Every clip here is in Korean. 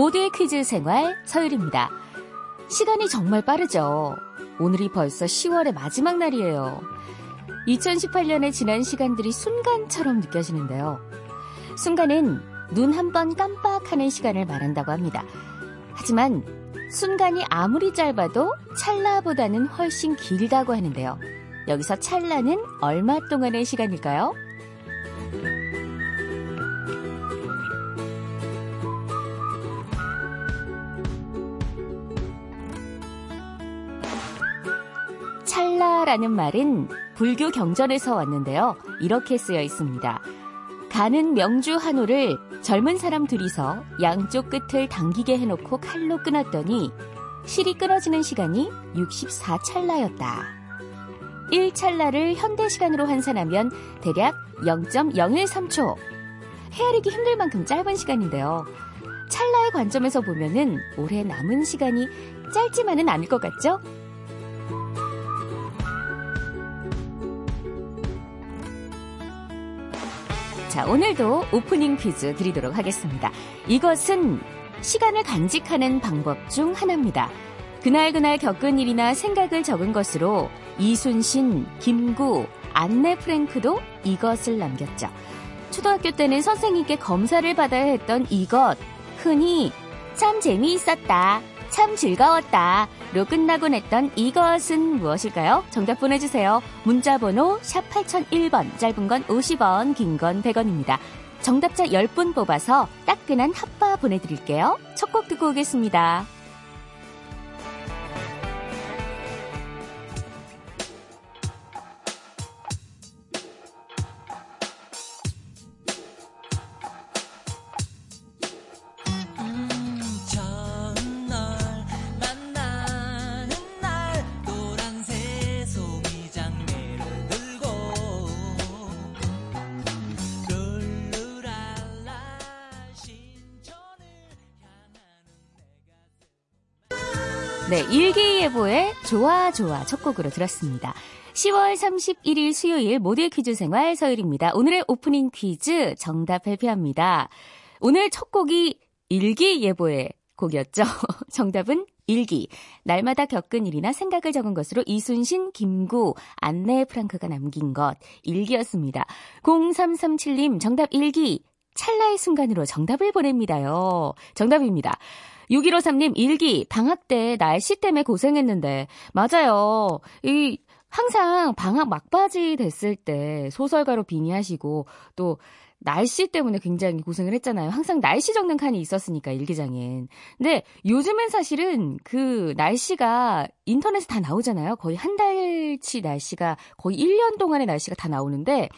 모두의 퀴즈 생활 서율입니다. 시간이 정말 빠르죠. 오늘이 벌써 10월의 마지막 날이에요. 2018년에 지난 시간들이 순간처럼 느껴지는데요. 순간은 눈 한 번 깜빡하는 시간을 말한다고 합니다. 하지만 순간이 아무리 짧아도 찰나보다는 훨씬 길다고 하는데요. 여기서 찰나는 얼마 동안의 시간일까요? 찰나라는 말은 불교 경전에서 왔는데요. 이렇게 쓰여 있습니다. 가는 명주 한호를 젊은 사람 둘이서 양쪽 끝을 당기게 해놓고 칼로 끊었더니 실이 끊어지는 시간이 64찰나였다. 1찰나를 현대 시간으로 환산하면 대략 0.013초. 헤아리기 힘들 만큼 짧은 시간인데요. 찰나의 관점에서 보면은 올해 남은 시간이 짧지만은 않을 것 같죠? 자, 오늘도 오프닝 퀴즈 드리도록 하겠습니다. 이것은 시간을 간직하는 방법 중 하나입니다. 그날그날 겪은 일이나 생각을 적은 것으로 이순신, 김구, 안내 프랭크도 이것을 남겼죠. 초등학교 때는 선생님께 검사를 받아야 했던 이것, 흔히 참 재미있었다, 참 즐거웠다, 로 끝나곤 했던 이것은 무엇일까요? 정답 보내주세요. 문자번호 샵 8001번, 짧은 건 50원, 긴 건 100원입니다. 정답자 10분 뽑아서 따끈한 핫바 보내드릴게요. 첫 곡 듣고 오겠습니다. 네, 일기예보의 좋아 좋아 첫 곡으로 들었습니다. 10월 31일 수요일 모두의 퀴즈 생활 서율입니다. 오늘의 오프닝 퀴즈 정답 발표합니다. 오늘 첫 곡이 일기예보의 곡이었죠. 정답은 일기. 날마다 겪은 일이나 생각을 적은 것으로 이순신, 김구, 안내 프랑크가 남긴 것. 일기였습니다. 0337님 정답 일기. 찰나의 순간으로 정답을 보냅니다요. 정답입니다. 6153님, 일기, 방학 때 날씨 때문에 고생했는데, 맞아요. 이, 항상 방학 막바지 됐을 때 소설가로 빙의하시고, 또, 날씨 때문에 굉장히 고생을 했잖아요. 항상 날씨 적는 칸이 있었으니까, 일기장엔. 근데 요즘엔 사실은 그 날씨가 인터넷에 다 나오잖아요. 거의 한 달치 날씨가, 거의 1년 동안의 날씨가 다 나오는데,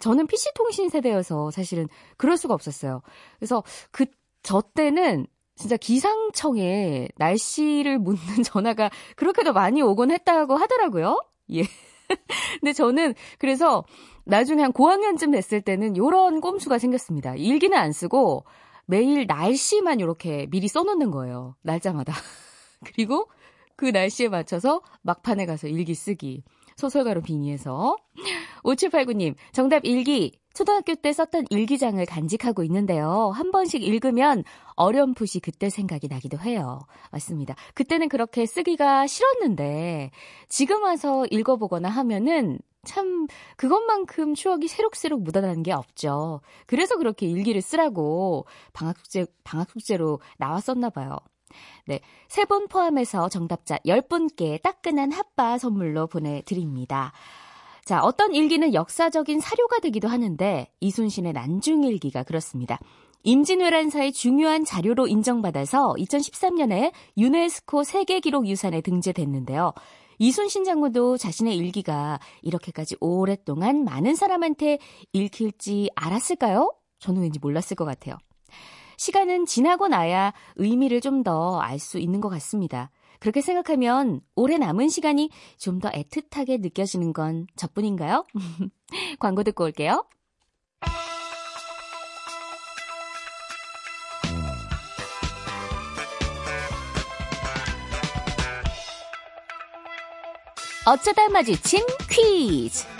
저는 PC통신 세대여서 사실은 그럴 수가 없었어요. 그래서 그, 저 때는 진짜 기상청에 날씨를 묻는 전화가 그렇게도 많이 오곤 했다고 하더라고요. 예. 근데 저는 그래서 나중에 한 고학년쯤 됐을 때는 요런 꼼수가 생겼습니다. 일기는 안 쓰고 매일 날씨만 이렇게 미리 써놓는 거예요. 날짜마다. 그리고 그 날씨에 맞춰서 막판에 가서 일기 쓰기. 소설가로 빙의해서. 5789님, 정답 일기. 초등학교 때 썼던 일기장을 간직하고 있는데요. 한 번씩 읽으면 어렴풋이 그때 생각이 나기도 해요. 맞습니다. 그때는 그렇게 쓰기가 싫었는데 지금 와서 읽어보거나 하면은 참 그것만큼 추억이 새록새록 묻어나는 게 없죠. 그래서 그렇게 일기를 쓰라고 방학 숙제 방학 숙제로 나왔었나 봐요. 네. 세 분 포함해서 정답자 10분께 따끈한 핫바 선물로 보내 드립니다. 자, 어떤 일기는 역사적인 사료가 되기도 하는데 이순신의 난중일기가 그렇습니다. 임진왜란사의 중요한 자료로 인정받아서 2013년에 유네스코 세계기록 유산에 등재됐는데요. 이순신 장군도 자신의 일기가 이렇게까지 오랫동안 많은 사람한테 읽힐지 알았을까요? 저는 왠지 몰랐을 것 같아요. 시간은 지나고 나야 의미를 좀 더 알 수 있는 것 같습니다. 그렇게 생각하면 올해 남은 시간이 좀 더 애틋하게 느껴지는 건 저뿐인가요? 광고 듣고 올게요. 어쩌다 마주친 퀴즈.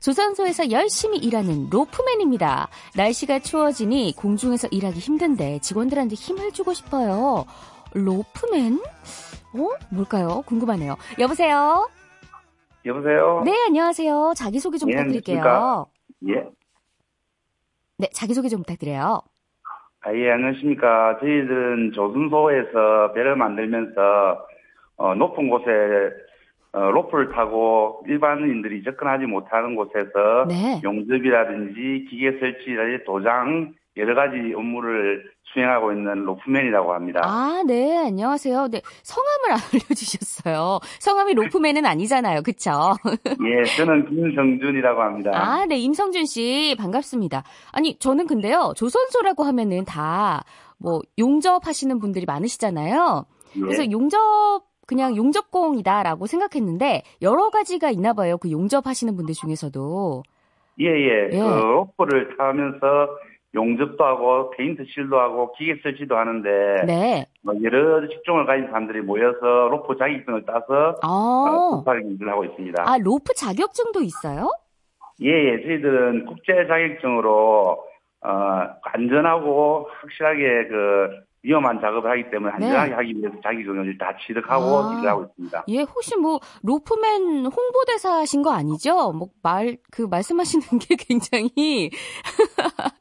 조선소에서 열심히 일하는 로프맨입니다. 날씨가 추워지니 공중에서 일하기 힘든데 직원들한테 힘을 주고 싶어요. 로프맨? 어? 뭘까요? 궁금하네요. 여보세요? 여보세요? 네, 안녕하세요. 자기소개 좀 예, 부탁드릴게요. 안녕하십니까? 예. 네, 자기소개 좀 부탁드려요. 아, 예, 안녕하십니까. 저희들은 조선소에서 배를 만들면서, 어, 높은 곳에, 어, 로프를 타고 일반인들이 접근하지 못하는 곳에서 네. 용접이라든지 기계 설치라든지 도장 여러 가지 업무를 수행하고 있는 로프맨이라고 합니다. 아, 네, 안녕하세요. 네, 성함을 안 알려주셨어요. 성함이 로프맨은 아니잖아요. 그쵸? 예, 저는 김성준이라고 합니다. 아, 네, 임성준 씨, 반갑습니다. 아니, 저는 근데요, 조선소라고 하면은 다, 뭐, 용접하시는 분들이 많으시잖아요. 예. 그래서 용접, 그냥 용접공이다라고 생각했는데, 여러 가지가 있나 봐요. 그 용접하시는 분들 중에서도. 예, 예. 예. 그 로프를 타면서 용접도 하고 페인트 칠도 하고 기계 설치도 하는데 네. 뭐 여러 직종을 가진 사람들이 모여서 로프 자격증을 따서 어. 로프하는 일을 하고 있습니다. 아, 로프 자격증도 있어요? 예, 예. 저희들은 국제 자격증으로 어, 안전하고 확실하게 그 위험한 작업을 하기 때문에 안전하게 네. 하기 위해서 자격증을 다 취득하고 아. 일을 하고 있습니다. 예, 혹시 뭐, 로프맨 홍보대사신 거 아니죠? 뭐, 말, 그, 말씀하시는 게 굉장히.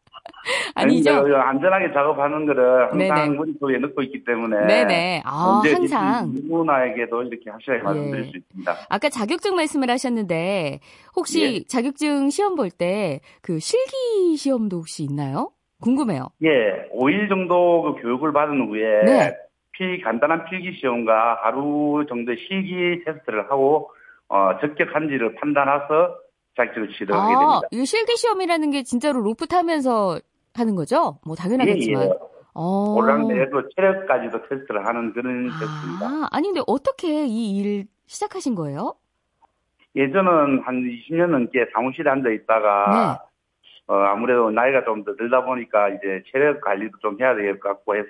아니죠? 아니, 저 안전하게 작업하는 거를 항상 네네. 머릿속에 넣고 있기 때문에 네네. 아, 항상. 누구나에게도 이렇게 확실하게 예. 말씀드릴 수 있습니다. 아까 자격증 말씀을 하셨는데, 혹시 예. 자격증 시험 볼 때, 그 실기 시험도 혹시 있나요? 궁금해요. 예, 5일 정도 그 교육을 받은 후에 네. 필 간단한 필기 시험과 하루 정도의 실기 테스트를 하고 어, 적격한지를 판단해서 자격증을 취득하게 아, 됩니다. 이 실기 시험이라는 게 진짜로 로프 타면서 하는 거죠? 뭐, 당연하겠지만. 예, 예. 어. 오락내에도 체력까지도 테스트를 하는 그런 테스트입니다. 아, 아니, 근데 어떻게 이 일 시작하신 거예요? 예전은 한 20년 넘게 사무실에 앉아 네. 있다가 어, 아무래도 나이가 좀 더 들다 보니까 이제 체력 관리도 좀 해야 될 것 같고 해서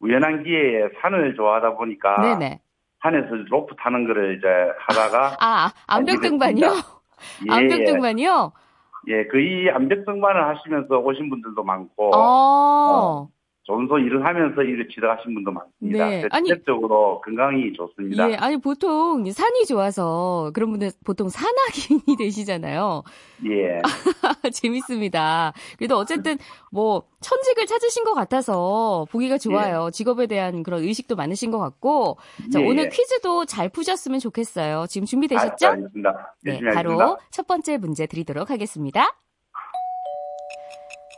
우연한 기회에 산을 좋아하다 보니까 네네. 산에서 로프 타는 거를 이제 하다가 아, 암벽 등반이요? 예, 암벽 예. 등반이요? 예, 거의 암벽 등반을 하시면서 오신 분들도 많고 어. 전소 일을 하면서 일을 취득하신 분도 많습니다. 네. 그래서 아니- 건강이 좋습니다. 예, 아니, 보통 산이 좋아서 그런 분들 보통 산악인이 되시잖아요. 예. 재밌습니다. 그래도 어쨌든 뭐 천직을 찾으신 것 같아서 보기가 좋아요. 직업에 대한 그런 의식도 많으신 것 같고. 자, 예, 오늘 예. 퀴즈도 잘 푸셨으면 좋겠어요. 지금 아, 준비되셨죠? 알겠습니다. 네, 바로 하겠습니다. 첫 번째 문제 드리도록 하겠습니다.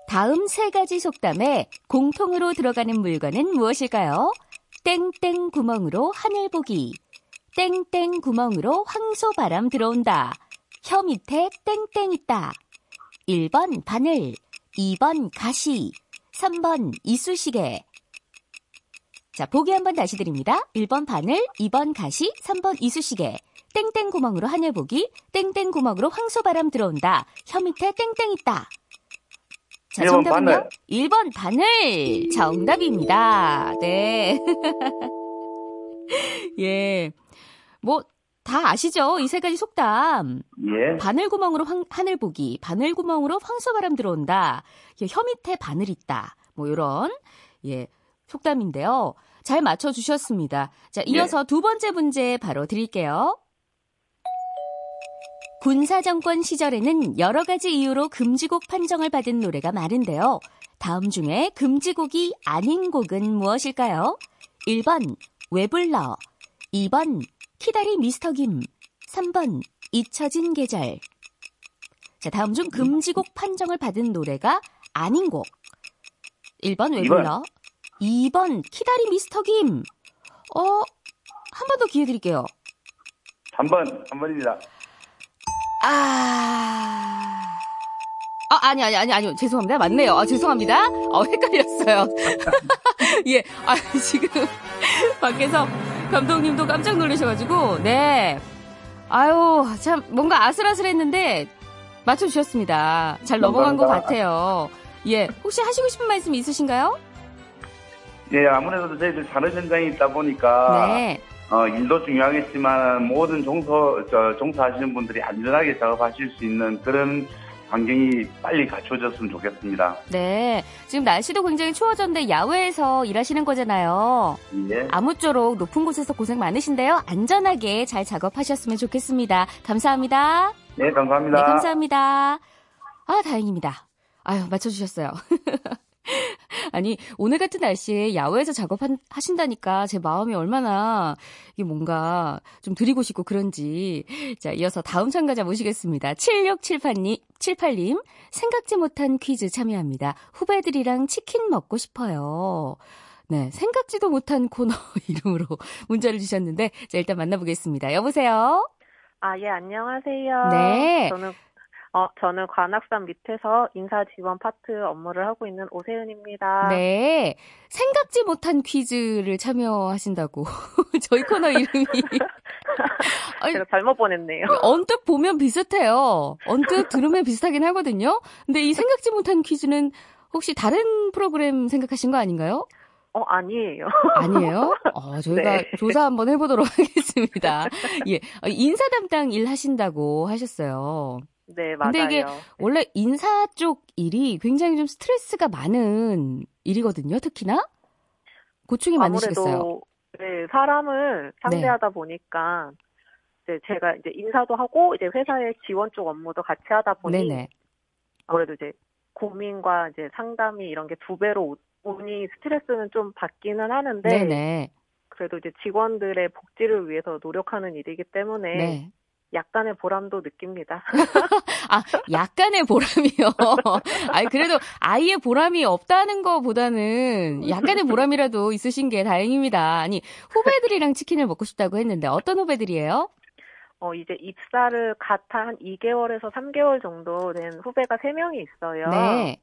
다음 세 가지 속담에 공통으로 들어가는 물건은 무엇일까요? 땡땡 구멍으로 하늘 보기. 땡땡 구멍으로 황소 바람 들어온다. 혀 밑에 땡땡 있다. 1번 바늘, 2번 가시, 3번 이쑤시개. 자, 보기 한번 다시 드립니다. 1번 바늘, 2번 가시, 3번 이쑤시개. 땡땡 구멍으로 하늘 보기, 땡땡 구멍으로 황소바람 들어온다. 혀 밑에 땡땡 있다. 자, 1번 정답은요? 바늘. 1번 바늘. 정답입니다. 네. 예. 뭐, 다 아시죠? 이 세 가지 속담. 예. 바늘구멍으로 황- 하늘 보기, 바늘구멍으로 황소바람 들어온다. 예, 혀 밑에 바늘 있다. 뭐 요런 예 속담인데요. 잘 맞춰 주셨습니다. 자, 이어서 두 번째 문제 바로 드릴게요. 군사정권 시절에는 여러 가지 이유로 금지곡 판정을 받은 노래가 많은데요. 다음 중에 금지곡이 아닌 곡은 무엇일까요? 1번 왜 불러 2번 키다리 미스터 김 3번 잊혀진 계절 자 다음 중 금지곡 판정을 받은 노래가 아닌 곡 1번 왜 이번. 불러 2번 키다리 미스터 김 어, 한 번 더 기회 드릴게요. 3번, 3번입니다. 아, 아, 아니, 아니, 아니, 아니요. 죄송합니다. 맞네요. 아, 죄송합니다. 어, 헷갈렸어요. 예. 아, 지금 밖에서 감독님도 깜짝 놀라셔가지고, 네. 아유, 참, 뭔가 아슬아슬했는데, 맞춰주셨습니다. 잘 넘어간 것 같아요. 예. 혹시 하시고 싶은 말씀 있으신가요? 예, 아무래도 저희들 산업 현장에 있다 보니까 네. 어, 일도 중요하겠지만 모든 종소 저, 종사하시는 분들이 안전하게 작업하실 수 있는 그런 환경이 빨리 갖춰졌으면 좋겠습니다. 네. 지금 날씨도 굉장히 추워졌는데 야외에서 일하시는 거잖아요. 예. 아무쪼록 높은 곳에서 고생 많으신데요. 안전하게 잘 작업하셨으면 좋겠습니다. 감사합니다. 네, 감사합니다. 네, 감사합니다. 아, 다행입니다. 아유, 맞춰주셨어요. 아니, 오늘 같은 날씨에 야외에서 작업하신다니까 제 마음이 얼마나 이게 뭔가 좀 드리고 싶고 그런지. 자, 이어서 다음 참가자 모시겠습니다. 7678님, 78님, 생각지 못한 퀴즈 참여합니다. 후배들이랑 치킨 먹고 싶어요. 네, 생각지도 못한 코너 이름으로 문자를 주셨는데, 자, 일단 만나보겠습니다. 여보세요? 아, 예, 안녕하세요. 네. 저는, 어, 저는 관악산 밑에서 인사 지원 파트 업무를 하고 있는 오세은입니다. 네. 생각지 못한 퀴즈를 참여하신다고. 저희 코너 이름이. 아니, 제가 잘못 보냈네요. 언뜻 보면 비슷해요. 언뜻 들으면 비슷하긴 하거든요. 근데 이 생각지 못한 퀴즈는 혹시 다른 프로그램 생각하신 거 아닌가요? 어, 아니에요. 아니에요? 어, 저희가 네. 조사 한번 해보도록 하겠습니다. 예. 어, 인사 담당 일 하신다고 하셨어요. 네, 맞아요. 근데 이게 원래 인사 쪽 일이 굉장히 좀 스트레스가 많은 일이거든요, 특히나. 고충이 많으시겠어요. 아무래도, 네, 사람을 상대하다 보니까, 이제 제가 이제 인사도 하고, 이제 회사의 지원 쪽 업무도 같이 하다 보니, 네네. 아무래도 이제 고민과 이제 상담이 이런 게 두 배로 오- 오니 스트레스는 좀 받기는 하는데, 네네. 그래도 이제 직원들의 복지를 위해서 노력하는 일이기 때문에 네. 약간의 보람도 느낍니다. 아, 약간의 보람이요. 아니, 그래도 아예 보람이 없다는 것보다는 약간의 보람이라도 있으신 게 다행입니다. 아니, 후배들이랑 치킨을 먹고 싶다고 했는데 어떤 후배들이에요? 어, 이제 입사를 같아 한 2개월에서 3개월 정도 된 후배가 3명이 있어요. 네.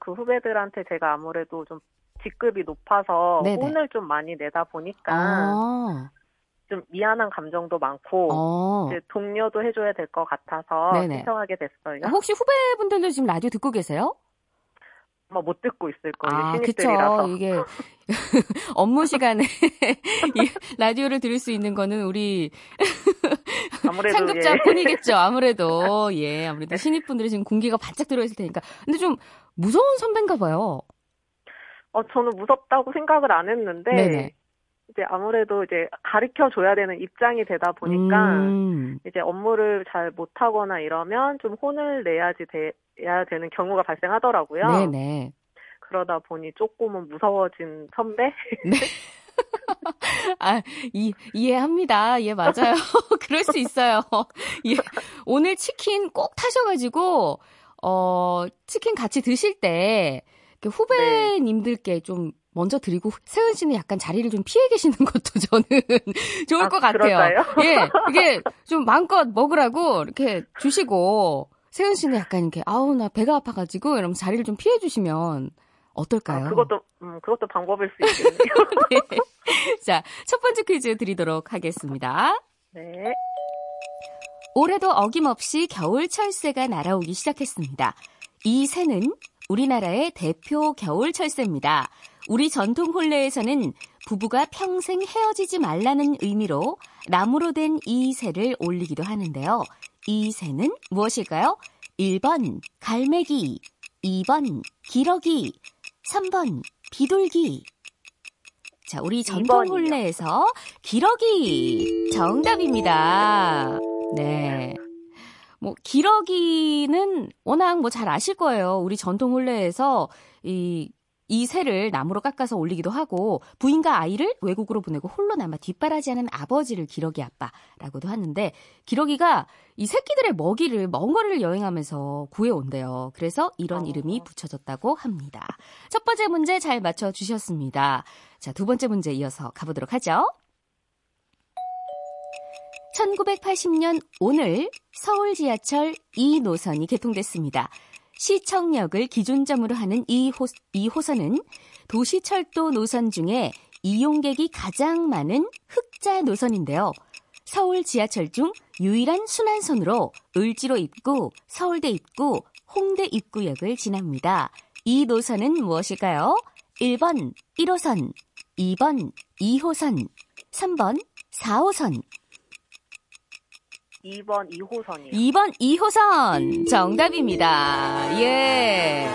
그 후배들한테 제가 아무래도 좀 직급이 높아서 네네. 혼을 좀 많이 내다 보니까 아, 좀 미안한 감정도 많고 어. 이제 동료도 해줘야 될 것 같아서 네네. 신청하게 됐어요. 혹시 후배분들도 지금 라디오 듣고 계세요? 아마 못 듣고 있을 거예요. 아. 그쵸. 이게 업무 시간에 이 라디오를 들을 수 있는 거는 우리 아무래도 상급자뿐이겠죠. 아무래도 예, 아무래도 신입분들이 지금 공기가 바짝 들어있을 테니까. 근데 좀 무서운 선배인가 봐요. 어, 저는 무섭다고 생각을 안 했는데 네네. 이제 아무래도 이제 가르쳐 줘야 되는 입장이 되다 보니까 음, 이제 업무를 잘 못하거나 이러면 좀 혼을 내야지 돼야 되는 경우가 발생하더라고요. 네네. 그러다 보니 조금은 무서워진 선배? 아, 이, 이해합니다. 예, 맞아요. 그럴 수 있어요. 예. 오늘 치킨 꼭 타셔가지고, 어, 치킨 같이 드실 때, 후배님들께 좀 먼저 드리고, 세은 씨는 약간 자리를 좀 피해 계시는 것도 저는 좋을 아, 것 같아요. 그럴까요? 예, 이게 좀 마음껏 먹으라고 이렇게 주시고, 세은 씨는 약간 이렇게, 아우, 나 배가 아파가지고, 이러면 자리를 좀 피해 주시면 어떨까요? 아, 그것도 음, 그것도 방법일 수 있겠네요. 네. 자, 첫 번째 퀴즈 드리도록 하겠습니다. 네. 올해도 어김없이 겨울 철새가 날아오기 시작했습니다. 이 새는 우리나라의 대표 겨울 철새입니다. 우리 전통 혼례에서는 부부가 평생 헤어지지 말라는 의미로 나무로 된 이 새를 올리기도 하는데요. 이 새는 무엇일까요? 1번 갈매기, 2번 기러기, 3번 비둘기. 자, 우리 전통. 혼례에서 기러기 정답입니다. 네. 뭐 기러기는 워낙 뭐 잘 아실 거예요. 우리 전통 혼례에서 이, 이 새를 나무로 깎아서 올리기도 하고 부인과 아이를 외국으로 보내고 홀로 남아 뒷바라지하는 아버지를 기러기 아빠라고도 하는데 기러기가 이 새끼들의 먹이를 먼 거리를 여행하면서 구해온대요. 그래서 이런 어. 이름이 붙여졌다고 합니다. 첫 번째 문제 잘 맞춰 주셨습니다. 자, 두 번째 문제 이어서 가보도록 하죠. 1980년 오늘 서울 지하철 2노선이 개통됐습니다. 시청역을 기준점으로 하는 이, 호, 이 호선은 도시철도 노선 중에 이용객이 가장 많은 흑자 노선인데요. 서울 지하철 중 유일한 순환선으로 을지로 입구, 서울대 입구, 홍대 입구역을 지납니다. 이 노선은 무엇일까요? 1번 1호선, 2번 2호선, 3번 4호선. 2번 2호선이요. 2번 2호선 정답입니다. 예.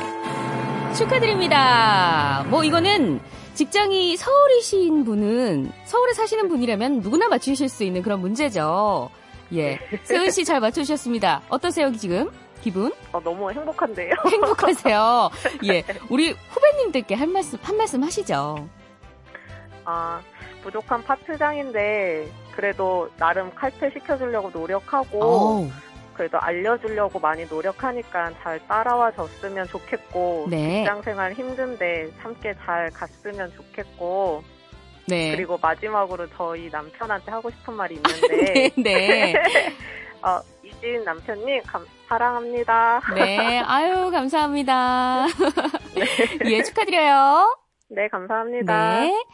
축하드립니다. 뭐 이거는 직장이 서울이신 분은 서울에 사시는 분이라면 누구나 맞추실 수 있는 그런 문제죠. 예. 세은 씨 잘 맞추셨습니다. 어떠세요, 지금? 기분? 어, 너무 행복한데요. 행복하세요. 예. 우리 후배님들께 한 말씀, 한 말씀 하시죠. 아, 부족한 파트장인데, 그래도 나름 칼퇴 시켜주려고 노력하고, 오, 그래도 알려주려고 많이 노력하니까 잘 따라와 줬으면 좋겠고, 네. 직장 생활 힘든데 함께 잘 갔으면 좋겠고, 네. 그리고 마지막으로 저희 남편한테 하고 싶은 말이 있는데, 네. 어, 이진 남편님, 감, 사랑합니다. 네. 아유, 감사합니다. 예, 축하드려요. 네, 감사합니다. 네.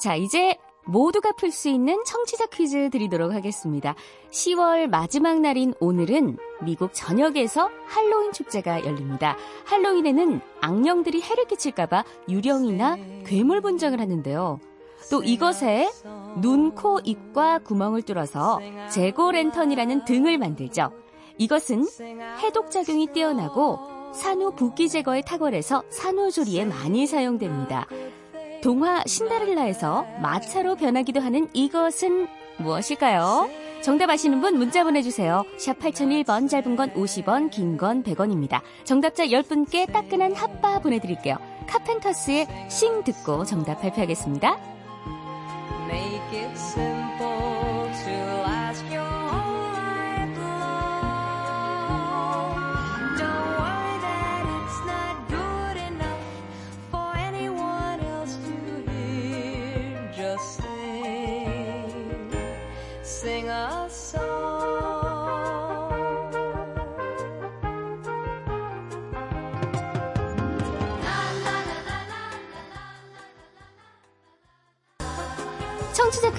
자, 이제 모두가 풀 수 있는 청취자 퀴즈 드리도록 하겠습니다. 10월 마지막 날인 오늘은 미국 전역에서 할로윈 축제가 열립니다. 할로윈에는 악령들이 해를 끼칠까봐 유령이나 괴물 분장을 하는데요. 또 이것에 눈, 코, 입과 구멍을 뚫어서 재고 랜턴이라는 등을 만들죠. 이것은 해독작용이 뛰어나고 산후 붓기 제거에 탁월해서 산후조리에 많이 사용됩니다. 동화 신데렐라에서 마차로 변하기도 하는 이것은 무엇일까요? 정답 아시는 분 문자 보내주세요. 샵 8001번 짧은 건 50원 긴 건 100원입니다. 정답자 10분께 따끈한 핫바 보내드릴게요. 카펜터스의 싱 듣고 정답 발표하겠습니다.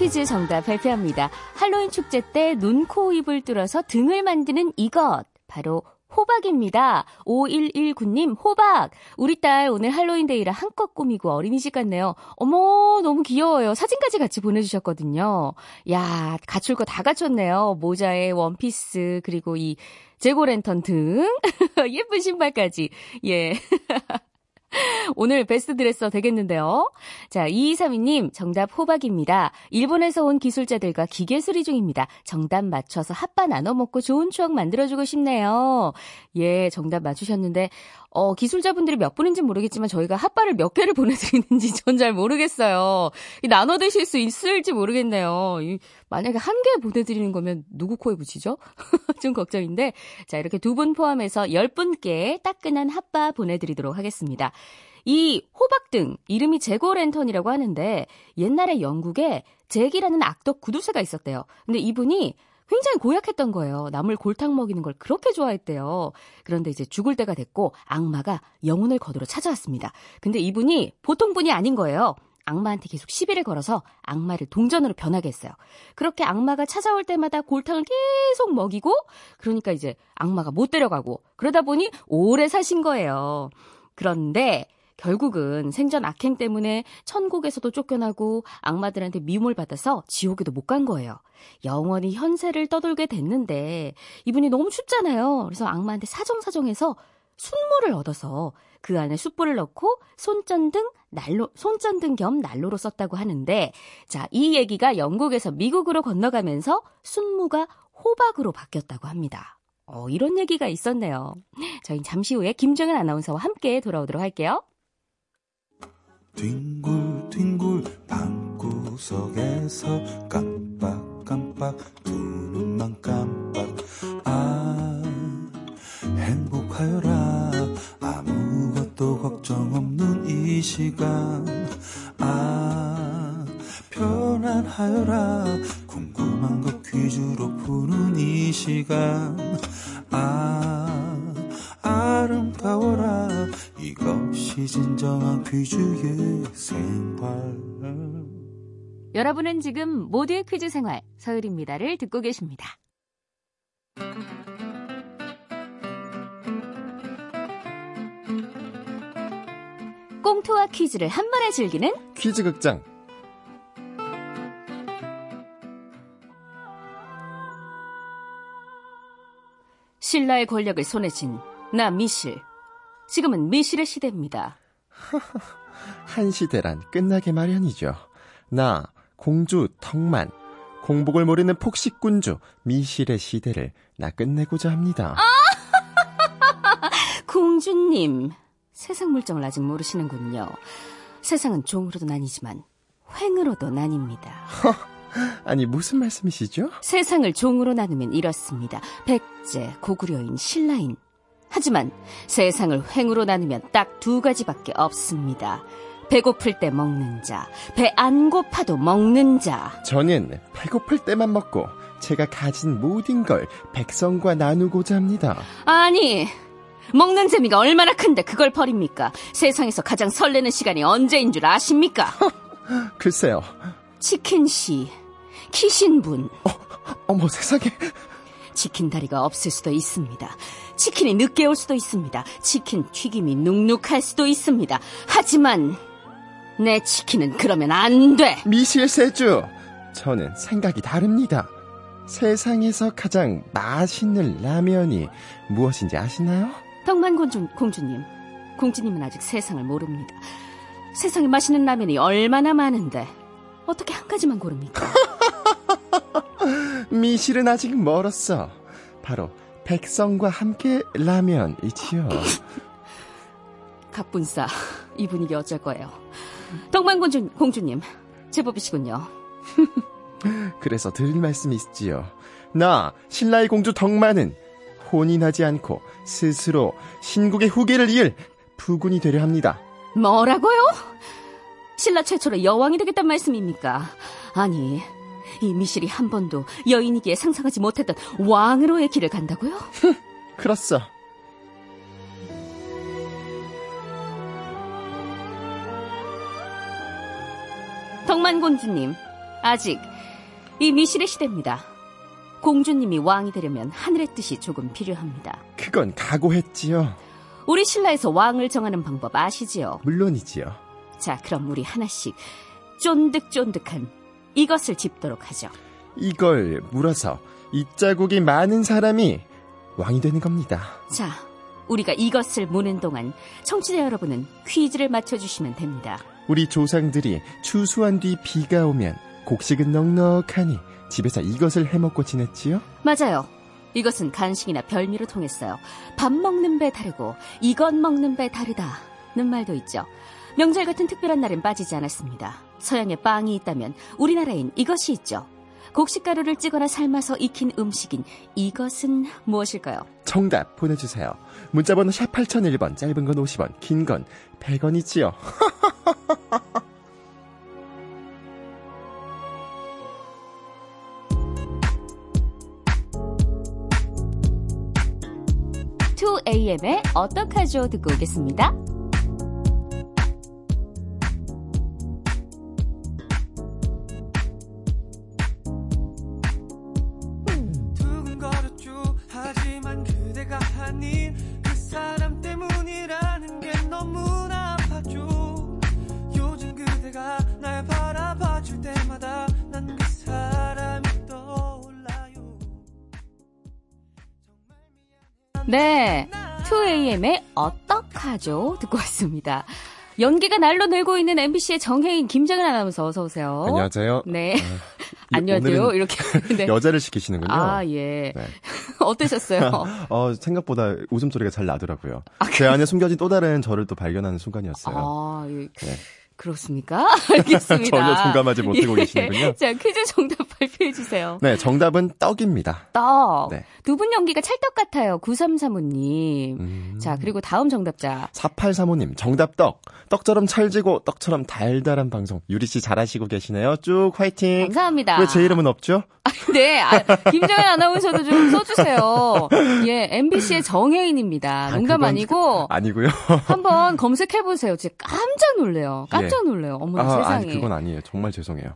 퀴즈 정답 발표합니다. 할로윈 축제 때 눈, 코, 입을 뚫어서 등을 만드는 이것. 바로 호박입니다. 5119님, 호박! 우리 딸 오늘 할로윈데이라 한껏 꾸미고 어린이집 갔네요. 어머, 너무 귀여워요. 사진까지 같이 보내주셨거든요. 야, 갖출 거 다 갖췄네요. 모자에 원피스, 그리고 이 재고 랜턴 등. 예쁜 신발까지. 예. 오늘 베스트 드레서 되겠는데요. 자, 2232님, 정답 호박입니다. 일본에서 온 기술자들과 기계 수리 중입니다. 정답 맞춰서 핫바 나눠 먹고 좋은 추억 만들어주고 싶네요. 예, 정답 맞추셨는데, 어, 기술자분들이 몇 분인지 모르겠지만 저희가 핫바를 몇 개를 보내드리는지 전 잘 모르겠어요. 이 나눠 드실 수 있을지 모르겠네요. 이, 만약에 한 개 보내드리는 거면 누구 코에 붙이죠? 좀 걱정인데, 자, 이렇게 두 분 포함해서 10분께 따끈한 핫바 보내드리도록 하겠습니다. 이 호박등, 이름이 제고 랜턴이라고 하는데, 옛날에 영국에 잭이라는 악덕 구두쇠가 있었대요. 근데 이분이 굉장히 고약했던 거예요. 남을 골탕 먹이는 걸 그렇게 좋아했대요. 그런데 이제 죽을 때가 됐고 악마가 영혼을 거두러 찾아왔습니다. 근데 이분이 보통 분이 아닌 거예요. 악마한테 계속 시비를 걸어서 악마를 동전으로 변하게 했어요. 그렇게 악마가 찾아올 때마다 골탕을 계속 먹이고 그러니까 이제 악마가 못 데려가고 그러다 보니 오래 사신 거예요. 그런데 결국은 생전 악행 때문에 천국에서도 쫓겨나고 악마들한테 미움을 받아서 지옥에도 못 간 거예요. 영원히 현세를 떠돌게 됐는데 이분이 너무 춥잖아요. 그래서 악마한테 사정사정해서 순물을 얻어서 그 안에 숯불을 넣고 손전등 난로 손전등 겸 난로로 썼다고 하는데 자, 이 얘기가 영국에서 미국으로 건너가면서 순무가 호박으로 바뀌었다고 합니다. 어, 이런 얘기가 있었네요. 저희 잠시 후에 김정은 아나운서와 함께 돌아오도록 할게요. 뒹굴뒹굴 방구석에서 깜빡깜빡 두 눈만 깜빡. 아 행복하여라. 아무것도 걱정 없는 이 시간. 아 편안하여라. 궁금한 것 퀴즈로 푸는 이 시간 진정한 퀴즈의 생활 여러분은 지금 모두의 퀴즈 생활 서율입니다를 듣고 계십니다. 꽁트와 퀴즈를 한 번에 즐기는 퀴즈 극장. 신라의 권력을 손에 쥔 나 미실. 지금은 미실의 시대입니다. 한 시대란 끝나게 마련이죠. 나 공주 덕만 공복을 모르는 폭식군주 미실의 시대를 나 끝내고자 합니다. 공주님, 세상 물정을 아직 모르시는군요. 세상은 종으로도 나뉘지만 횡으로도 나뉩니다. 아니 무슨 말씀이시죠? 세상을 종으로 나누면 이렇습니다. 백제, 고구려인, 신라인. 하지만 세상을 횡으로 나누면 딱 두 가지밖에 없습니다. 배고플 때 먹는 자, 배 안 고파도 먹는 자. 저는 배고플 때만 먹고 제가 가진 모든 걸 백성과 나누고자 합니다. 아니, 먹는 재미가 얼마나 큰데 그걸 버립니까? 세상에서 가장 설레는 시간이 언제인 줄 아십니까? 글쎄요. 치킨 씨, 키신 분, 어머 세상에 치킨 다리가 없을 수도 있습니다. 치킨이 늦게 올 수도 있습니다. 치킨 튀김이 눅눅할 수도 있습니다. 하지만 내 치킨은 그러면 안 돼. 미실세주 저는 생각이 다릅니다. 세상에서 가장 맛있는 라면이 무엇인지 아시나요? 덕만 공주, 공주님, 공주님은 아직 세상을 모릅니다. 세상에 맛있는 라면이 얼마나 많은데 어떻게 한 가지만 고릅니까? 미실은 아직 멀었어. 바로 백성과 함께 라면이지요. 갑분싸 이 분위기 어쩔 거예요. 덕만 공주, 공주님 제법이시군요. 그래서 드릴 말씀이 있지요. 나 신라의 공주 덕만은 혼인하지 않고 스스로 신국의 후계를 이을 부군이 되려 합니다. 뭐라고요? 신라 최초로 여왕이 되겠단 말씀입니까? 아니, 이 미실이 한 번도 여인이기에 상상하지 못했던 왕으로의 길을 간다고요? 그렇소. 덕만공주님, 아직 이 미실의 시대입니다. 공주님이 왕이 되려면 하늘의 뜻이 조금 필요합니다. 그건 각오했지요. 우리 신라에서 왕을 정하는 방법 아시지요? 물론이지요. 자, 그럼 우리 하나씩 쫀득쫀득한 이것을 짚도록 하죠. 이걸 물어서 이 자국이 많은 사람이 왕이 되는 겁니다. 자, 우리가 이것을 무는 동안 청취자 여러분은 퀴즈를 맞춰주시면 됩니다. 우리 조상들이 추수한 뒤 비가 오면 곡식은 넉넉하니 집에서 이것을 해먹고 지냈지요? 맞아요. 이것은 간식이나 별미로 통했어요. 밥 먹는 배 다르고 이것 먹는 배 다르다는 말도 있죠. 명절 같은 특별한 날엔 빠지지 않았습니다. 서양에 빵이 있다면 우리나라엔 이것이 있죠. 곡식가루를 찌거나 삶아서 익힌 음식인 이것은 무엇일까요? 정답 보내주세요. 문자번호 샵 8001번, 짧은 건 50원, 긴 건 100원이지요. 투 a m 의 어떡하죠 듣고 오겠습니다. 하지만 그대가 아닌 그 사람 때문이라는 게 너무나 아팠죠 요즘 그대가 날 바라봐줄 때마다 난 그 사람이 떠올라요 네, 2AM의 어떡하죠? 듣고 왔습니다. 연기가 날로 늘고 있는 MBC의 정혜인, 김정은 아나운서 어서 오세요. 안녕하세요. 네. 이- 안녕하세요. 이렇게. 네. 여자를 시키시는군요. 아, 예. 네. 어떠셨어요? 어, 생각보다 웃음소리가 잘 나더라고요. 제 안에 숨겨진 또 다른 저를 또 발견하는 순간이었어요. 아, 예. 네. 그렇습니까? 알겠습니다. 전혀 공감하지 못하고 예. 계시는군요. 자, 퀴즈 정답 발표해 주세요. 네, 정답은 떡입니다. 떡. 네. 두분 연기가 찰떡 같아요. 9335님. 음. 자, 그리고 다음 정답자. 4835님, 정답 떡. 떡처럼 찰지고 떡처럼 달달한 방송. 유리 씨 잘하시고 계시네요. 쭉 화이팅. 감사합니다. 왜 제 이름은 없죠? 네, 아, 김정현 아나운서도 좀 써주세요. 예, MBC의 정혜인입니다. 아, 농담 그건 아니고 아니고요. 한번 검색해 보세요. 진짜 깜짝 놀래요. 깜짝 놀래요. 어머나 아, 세상에. 아니, 그건 아니에요. 정말 죄송해요.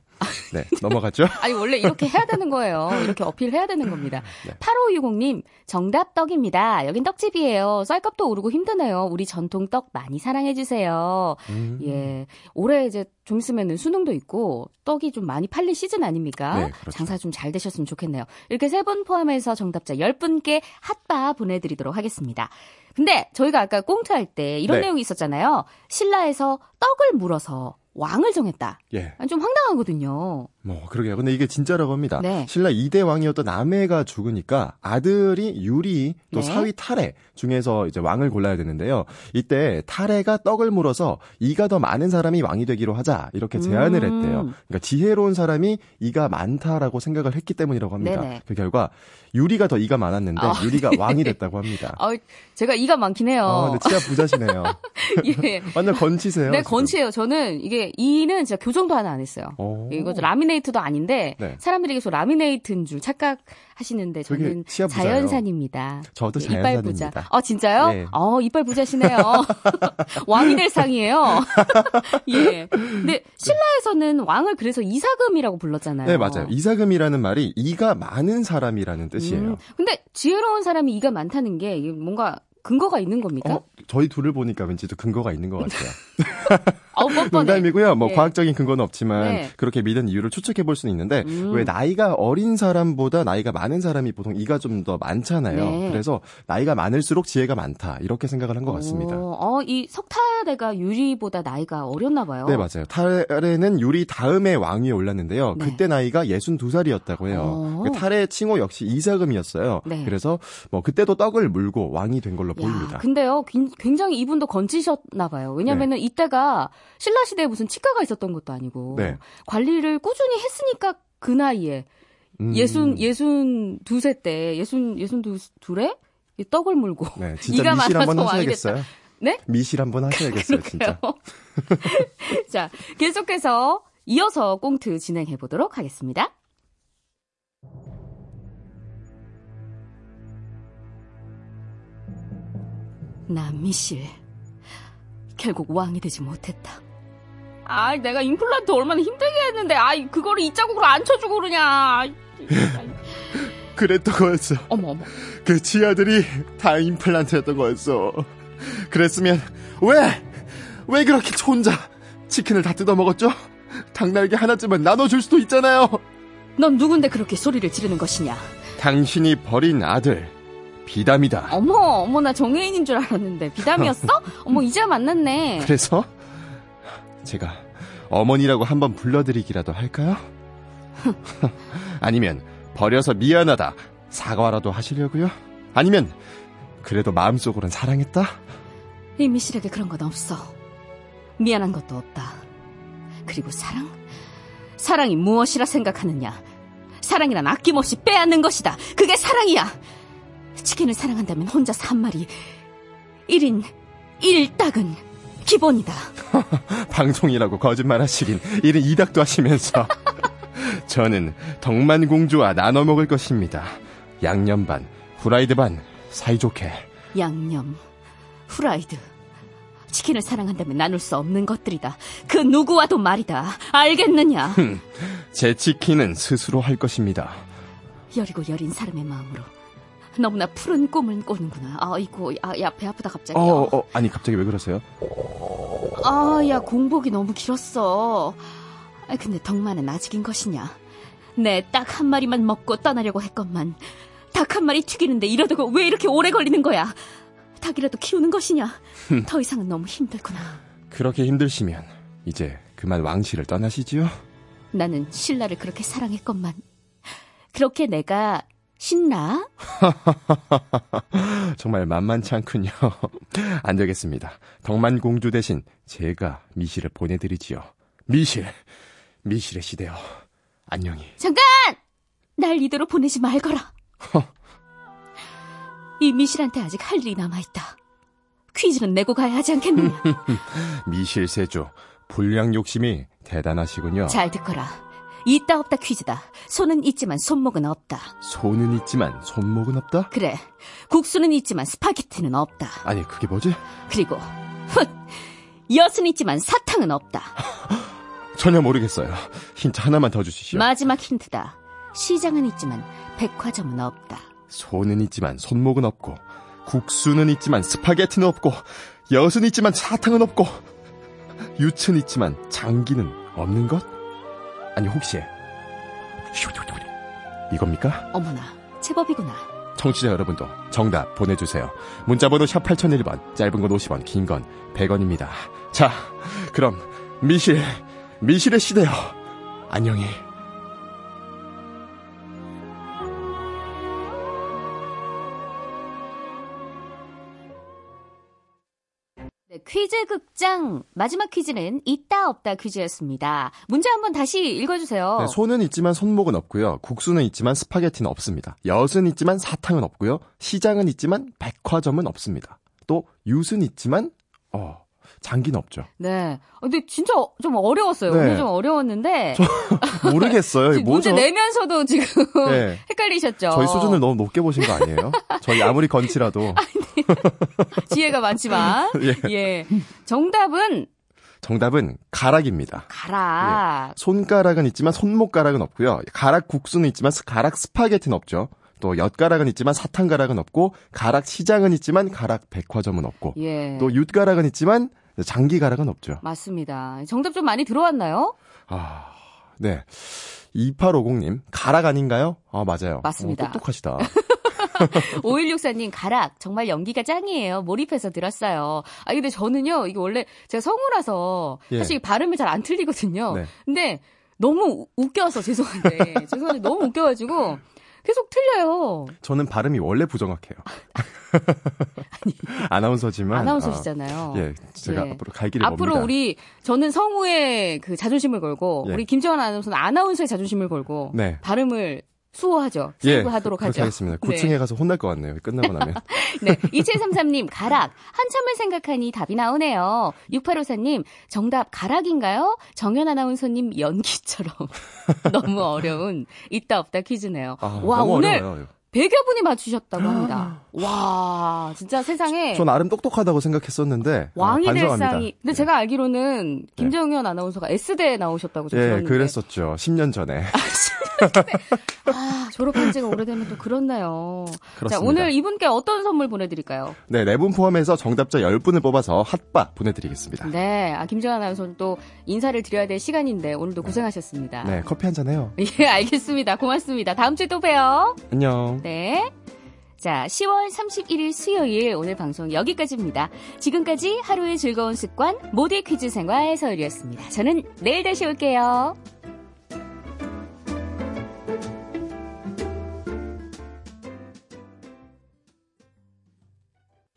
네, 넘어가죠. 아니 원래 이렇게 해야 되는 거예요. 이렇게 어필해야 되는 겁니다. 네. 8560님 정답 떡입니다. 여긴 떡집이에요. 쌀값도 오르고 힘드네요. 우리 전통 떡 많이 사랑해 주세요. 음. 예. 올해 이제 좀 있으면은 수능도 있고 떡이 좀 많이 팔릴 시즌 아닙니까? 네, 그렇죠. 장사 좀 잘 되셨으면 좋겠네요. 이렇게 세 분 포함해서 정답자 10분께 핫바 보내드리도록 하겠습니다. 근데 저희가 아까 꽁트 할 때 이런 네. 내용이 있었잖아요. 신라에서 떡을 물어서 왕을 정했다. 예. 좀 황당하거든요. 뭐 그러게요. 근데 이게 진짜라고 합니다. 네. 신라 2대 왕이었던 남해가 죽으니까 아들이 유리 또 네. 사위 탈해 중에서 이제 왕을 골라야 되는데요. 이때 탈해가 떡을 물어서 이가 더 많은 사람이 왕이 되기로 하자 이렇게 제안을 음. 했대요. 그러니까 지혜로운 사람이 이가 많다라고 생각을 했기 때문이라고 합니다. 네네. 그 결과 유리가 더 이가 많았는데 아. 유리가 왕이 됐다고 합니다. 아, 제가 이가 많긴 해요. 아, 근데 치아 부자시네요. 예. 완전 건치세요. 네, 지금. 건치예요. 저는 이게 이는 진짜 교정도 하나 안 했어요. 오. 이거 라미네 이트도 아닌데 네. 사람들이 계속 라미네이트인 줄 착각하시는데 저는. 자연산입니다. 저도 이빨 자연산입니다. 부자. 어 진짜요? 네. 어 이빨 부자시네요. 왕이 될 상이에요. 예. 근데 신라에서는 왕을 그래서 이사금이라고 불렀잖아요. 네, 맞아요. 이사금이라는 말이 이가 많은 사람이라는 뜻이에요. 음, 근데 지혜로운 사람이 이가 많다는 게 뭔가 근거가 있는 겁니까? 어, 저희 둘을 보니까 왠지 또 근거가 있는 것 같아요. 뻔뻔해. 농담이고요. 뭐 네. 과학적인 근거는 없지만 네. 그렇게 믿은 이유를 추측해 볼 수는 있는데 음. 왜 나이가 어린 사람보다 나이가 많은 사람이 보통 이가 좀 더 많잖아요. 네. 그래서 나이가 많을수록 지혜가 많다 이렇게 생각을 한 것 같습니다. 어, 어, 이 석타대가 유리보다 나이가 어렸나 봐요. 네, 맞아요. 탈해는 유리 다음에 왕위에 올랐는데요. 네. 그때 나이가 62살이었다고 해요. 어. 그 탈해 칭호 역시 이사금이었어요. 네. 그래서 뭐 그때도 떡을 물고 왕이 된 걸로 야, 보입니다. 근데요, 굉- 굉장히 이분도 건지셨나 봐요. 왜냐면은 이때가 신라 시대에 무슨 치과가 있었던 것도 아니고 네. 관리를 꾸준히 했으니까 그 나이에 음. 예순 예순 두세 때 예순 예순 두 둘에 이 떡을 물고 네, 진짜 이가 미실 한번 하셔야겠어요. 네? 미실 한번 하셔야겠어요, 진짜. 자, 계속해서 이어서 꽁트 진행해 보도록 하겠습니다. 나 미실 결국 왕이 되지 못했다. 아, 내가 임플란트 얼마나 힘들게 했는데, 아, 그거를 이 자국으로 안 쳐주고 그러냐. 그랬던 거였어. 어머, 어머. 그 치아들이 다 임플란트였던 거였어. 그랬으면 왜? 왜 그렇게 혼자 치킨을 다 뜯어 먹었죠? 닭날개 하나쯤은 나눠줄 수도 있잖아요. 넌 누군데 그렇게 소리를 지르는 것이냐? 당신이 버린 아들 비담이다. 어머, 어머, 나 정혜인인 줄 알았는데 비담이었어? 어머, 이제 만났네. 그래서 제가 어머니라고 한번 불러드리기라도 할까요? 아니면 버려서 미안하다 사과라도 하시려고요? 아니면 그래도 마음속으론 사랑했다? 이미 실에게 그런 건 없어. 미안한 것도 없다. 그리고 사랑? 사랑이 무엇이라 생각하느냐? 사랑이란 아낌없이 빼앗는 것이다. 그게 사랑이야. 치킨을 사랑한다면 혼자서 한 마리 1인 1딱은 기본이다. 방송이라고 거짓말 하시긴 이른 이닥도 하시면서 저는 덕만공주와 나눠 먹을 것입니다. 양념 반, 후라이드 반, 사이좋게. 양념, 후라이드. 치킨을 사랑한다면 나눌 수 없는 것들이다. 그 누구와도 말이다. 알겠느냐? 제 치킨은 스스로 할 것입니다. 여리고 여린 사람의 마음으로 너무나 푸른 꿈을 꾸는구나. 아이고, 아, 야, 배 아프다 갑자기. 어, 어, 아니 갑자기 왜 그러세요? 아, 야, 공복이 너무 길었어. 아, 근데 덕만은 아직인 것이냐? 내 딱 한 마리만 먹고 떠나려고 했건만 닭 한 마리 튀기는데 이러다가 왜 이렇게 오래 걸리는 거야? 닭이라도 키우는 것이냐? 더 이상은 너무 힘들구나. 그렇게 힘드시면 이제 그만 왕실을 떠나시지요? 나는 신라를 그렇게 사랑했건만 그렇게 내가 신나? 정말 만만치 않군요. 안 되겠습니다. 덕만 공주 대신 제가 미실을 보내드리지요. 미실, 미실의 시대요. 안녕히. 잠깐! 날 이대로 보내지 말거라. 이 미실한테 아직 할 일이 남아있다. 퀴즈는 내고 가야 하지 않겠느냐? 미실 세조, 불량 욕심이 대단하시군요. 잘 듣거라. 있다 없다 퀴즈다. 손은 있지만 손목은 없다. 손은 있지만 손목은 없다? 그래. 국수는 있지만 스파게티는 없다. 아니, 그게 뭐지? 그리고 훗! 엿은 있지만 사탕은 없다. 전혀 모르겠어요. 힌트 하나만 더 주시죠. 마지막 힌트다. 시장은 있지만 백화점은 없다. 손은 있지만 손목은 없고, 국수는 있지만 스파게티는 없고, 엿은 있지만 사탕은 없고, 유치는 있지만 장기는 없는 것? 아니, 혹시, 이겁니까? 어머나, 제법이구나. 청취자 여러분도 정답 보내주세요. 문자번호 샵 8001번, 짧은 건 50원, 긴 건 100원입니다. 자, 그럼, 미실, 미실의 시대요. 안녕히. 퀴즈 극장 마지막 퀴즈는 있다 없다 퀴즈였습니다. 문제 한번 다시 읽어주세요. 네, 손은 있지만 손목은 없고요. 국수는 있지만 스파게티는 없습니다. 엿은 있지만 사탕은 없고요. 시장은 있지만 백화점은 없습니다. 또 윷은 있지만 어 장기는 없죠. 네. 어, 근데 진짜 좀 어려웠어요. 네. 오늘 좀 어려웠는데 모르겠어요. 지금 문제? 내면서도 지금 네. 헷갈리셨죠. 저희 수준을 너무 높게 보신 거 아니에요? 저희 아무리 건치라도 지혜가 많지만 예. 예. 정답은 정답은 가락입니다. 가락. 손가락은 있지만 손목가락은 없고요. 가락 국수는 있지만 스- 가락 스파게티는 없죠. 또 엿가락은 있지만 사탕가락은 없고 가락 시장은 있지만 가락 백화점은 없고 예. 또 윷가락은 있지만 장기 가락은 없죠. 맞습니다. 정답 좀 많이 들어왔나요? 아, 네. 2850님, 가락 아닌가요? 아, 맞아요. 맞습니다. 어, 똑똑하시다. 5164님, 가락. 정말 연기가 짱이에요. 몰입해서 들었어요. 아, 근데 저는요, 이게 원래 제가 성우라서 예. 사실 이 발음이 잘 안 틀리거든요. 네. 근데 너무 우- 웃겨서 죄송한데, 죄송한데 너무 웃겨가지고 계속 틀려요. 저는 발음이 원래 부정확해요. 아나운서지만. 아나운서시잖아요. 아, 예, 제가 예. 앞으로 갈 길이 앞으로 멉니다. 우리 저는 성우의 그 자존심을 걸고 예. 우리 김정환 아나운서는 아나운서의 자존심을 걸고 네. 발음을 수호하죠. 예, 세이브하도록 그렇게 하죠. 하겠습니다. 네. 9층에 가서 혼날 것 같네요. 끝나고 나면. 네. 2733님, 가락. 한참을 생각하니 답이 나오네요. 6854님, 정답 가락인가요? 정현 아나운서님 연기처럼. 너무 어려운 있다 없다 퀴즈네요. 아, 와, 오늘 어려워요. 100여 분이 맞추셨다고 합니다. 와, 진짜 세상에. 전 나름 똑똑하다고 생각했었는데. 아, 왕이 될 반성합니다. 상이. 근데 네. 제가 알기로는 김정현 아나운서가 S대에 나오셨다고 좀 예, 들었는데. 그랬었죠. 10년 전에. 아, 졸업한 지가 오래되면 또 그렇네요. 자, 그렇습니다. 오늘 이분께 어떤 선물 보내드릴까요? 네, 네 분 포함해서 정답자 10분을 뽑아서 핫바 보내드리겠습니다. 네, 아, 김정환 아나운서는 또 인사를 드려야 될 시간인데 오늘도 고생하셨습니다. 네, 커피 한잔 해요. 예, 알겠습니다. 고맙습니다. 다음 주에 또 봬요. 안녕. 네. 자, 10월 31일 수요일 오늘 방송 여기까지입니다. 지금까지 하루의 즐거운 습관 모델 퀴즈 생활 서울이었습니다. 저는 내일 다시 올게요.